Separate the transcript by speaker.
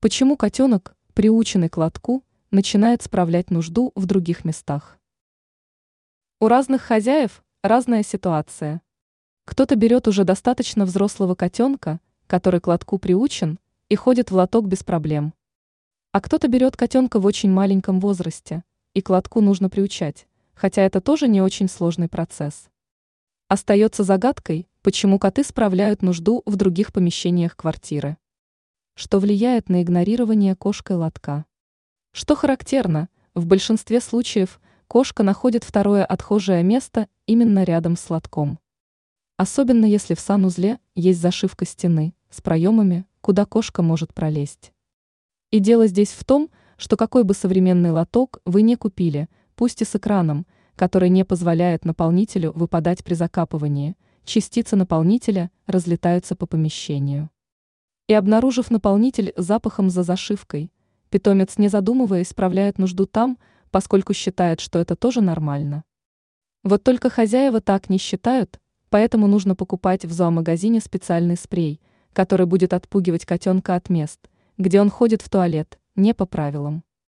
Speaker 1: Почему котенок, приученный к лотку, начинает справлять нужду в других местах? У разных хозяев разная ситуация. Кто-то берет уже достаточно взрослого котенка, который к лотку приучен, и ходит в лоток без проблем. А кто-то берет котенка в очень маленьком возрасте, и к лотку нужно приучать, хотя это тоже не очень сложный процесс. Остается загадкой, почему коты справляют нужду в других помещениях квартиры что влияет на игнорирование кошкой лотка. Что характерно, в большинстве случаев кошка находит второе отхожее место именно рядом с лотком. Особенно если в санузле есть зашивка стены с проемами, куда кошка может пролезть. И дело здесь в том, что какой бы современный лоток вы не купили, пусть и с экраном, который не позволяет наполнителю выпадать при закапывании, частицы наполнителя разлетаются по помещению. И обнаружив наполнитель запахом за зашивкой, питомец, не задумываясь, справляет нужду там, поскольку считает, что это тоже нормально. Вот только хозяева так не считают, поэтому нужно покупать в зоомагазине специальный спрей, который будет отпугивать котенка от мест, где он ходит в туалет, не по правилам.